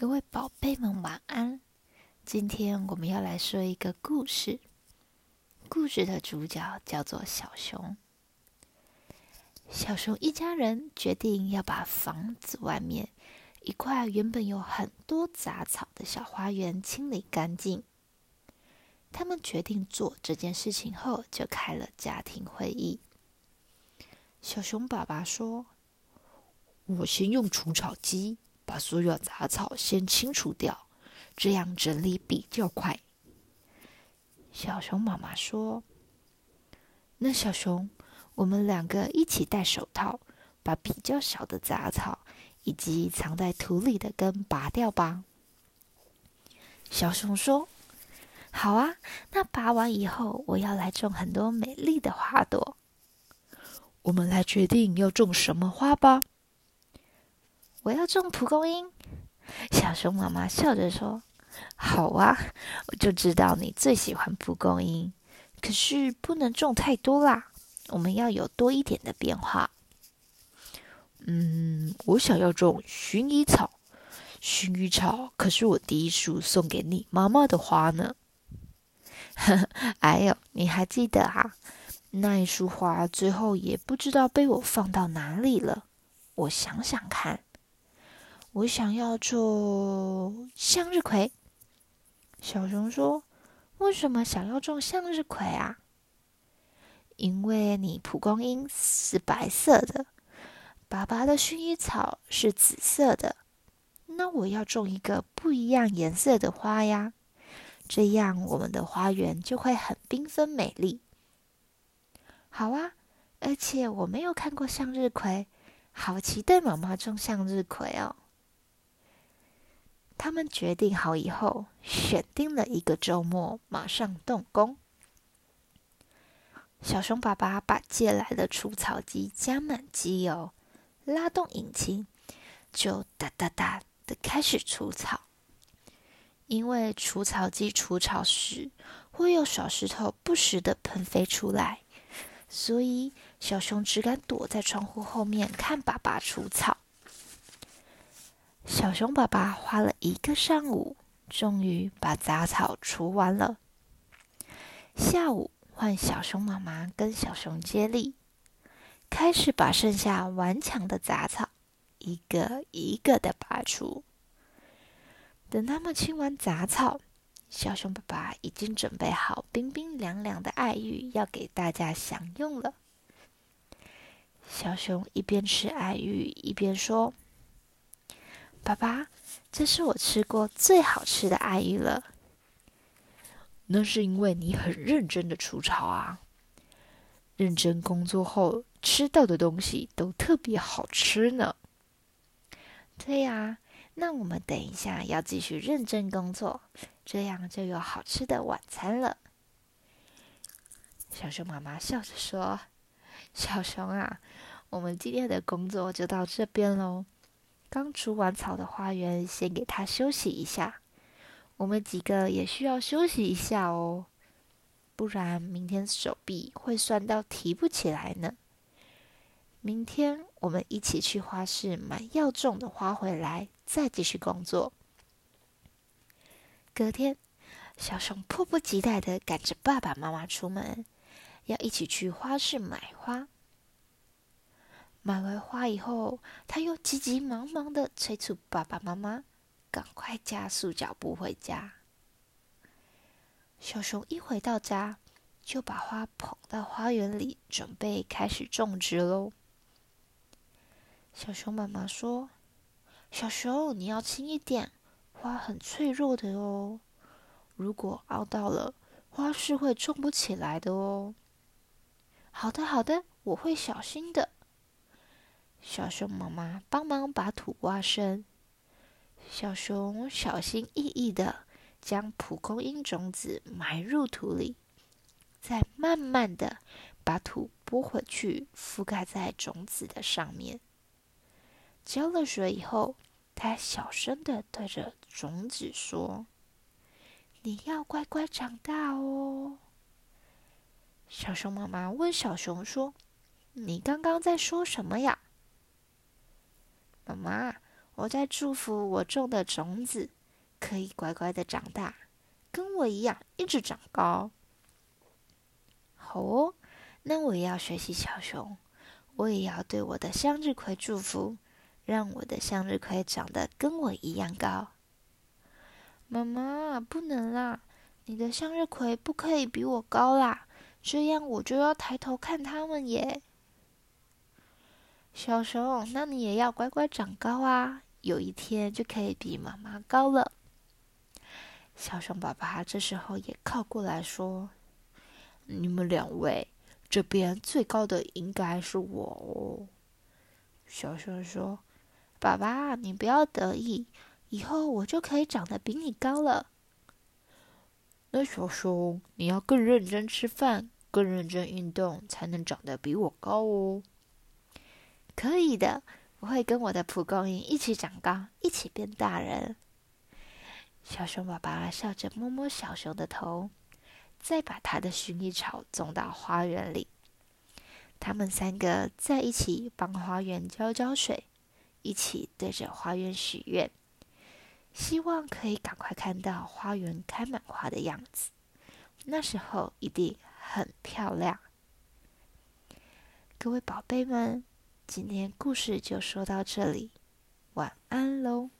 各位宝贝们晚安。今天我们要来说一个故事。故事的主角叫做小熊。小熊一家人决定要把房子外面一块原本有很多杂草的小花园清理干净。他们决定做这件事情后，就开了家庭会议。小熊爸爸说：“我先用除草机。”把所有杂草先清除掉，这样整理比较快。小熊妈妈说：“那小熊，我们两个一起戴手套，把比较小的杂草以及藏在土里的根拔掉吧。”小熊说：“好啊，那拔完以后，我要来种很多美丽的花朵。我们来决定要种什么花吧。”我要种蒲公英，小熊妈妈笑着说：“好啊，我就知道你最喜欢蒲公英。可是不能种太多啦，我们要有多一点的变化。”嗯，我想要种薰衣草。薰衣草可是我第一束送给你妈妈的花呢。哎呦，你还记得啊？那一束花最后也不知道被我放到哪里了。我想想看。我想要种向日葵。小熊说：“为什么想要种向日葵啊？”因为你蒲公英是白色的，爸爸的薰衣草是紫色的。那我要种一个不一样颜色的花呀，这样我们的花园就会很缤纷美丽。好啊，而且我没有看过向日葵，好期待妈妈种向日葵哦。他们决定好以后，选定了一个周末，马上动工。小熊爸爸把借来的除草机加满机油，拉动引擎，就哒哒哒的开始除草。因为除草机除草时会有小石头不时的喷飞出来，所以小熊只敢躲在窗户后面看爸爸除草。小熊爸爸花了一个上午，终于把杂草除完了。下午换小熊妈妈跟小熊接力，开始把剩下顽强的杂草一个一个的拔除。等他们清完杂草，小熊爸爸已经准备好冰冰凉凉的爱玉要给大家享用了。小熊一边吃爱玉，一边说。爸爸，这是我吃过最好吃的爱玉了。那是因为你很认真的除草啊，认真工作后吃到的东西都特别好吃呢。对呀，那我们等一下要继续认真工作，这样就有好吃的晚餐了。小熊妈妈笑着说：“ 小熊啊，我们今天的工作就到这边喽。”刚除完草的花园，先给它休息一下。我们几个也需要休息一下哦，不然明天手臂会酸到提不起来呢。明天我们一起去花市买要种的花回来，再继续工作。隔天，小熊迫不及待的赶着爸爸妈妈出门，要一起去花市买花。买完花以后，他又急急忙忙的催促爸爸妈妈赶快加速脚步回家。小熊一回到家，就把花捧到花园里，准备开始种植喽。小熊妈妈说：“小熊，你要轻一点，花很脆弱的哦，如果凹到了，花是会种不起来的哦。”“好的，好的，我会小心的。”小熊妈妈帮忙把土挖深，小熊小心翼翼的将蒲公英种子埋入土里，再慢慢的把土拨回去，覆盖在种子的上面。浇了水以后，他小声的对着种子说：“你要乖乖长大哦。”小熊妈妈问小熊说：“你刚刚在说什么呀？”妈妈，我在祝福我种的种子可以乖乖的长大，跟我一样一直长高。好哦，那我也要学习小熊，我也要对我的向日葵祝福，让我的向日葵长得跟我一样高。妈妈，不能啦！你的向日葵不可以比我高啦，这样我就要抬头看它们耶。小熊，那你也要乖乖长高啊，有一天就可以比妈妈高了。小熊爸爸这时候也靠过来说：“你们两位，这边最高的应该是我哦。”小熊说：“爸爸，你不要得意，以后我就可以长得比你高了。”那小熊，你要更认真吃饭，更认真运动，才能长得比我高哦。可以的，我会跟我的蒲公英一起长高，一起变大人。小熊爸爸笑着摸摸小熊的头，再把他的薰衣草种到花园里。他们三个在一起帮花园浇浇水，一起对着花园许愿。希望可以赶快看到花园开满花的样子，那时候一定很漂亮。各位宝贝们，今天故事就说到这里，晚安喽。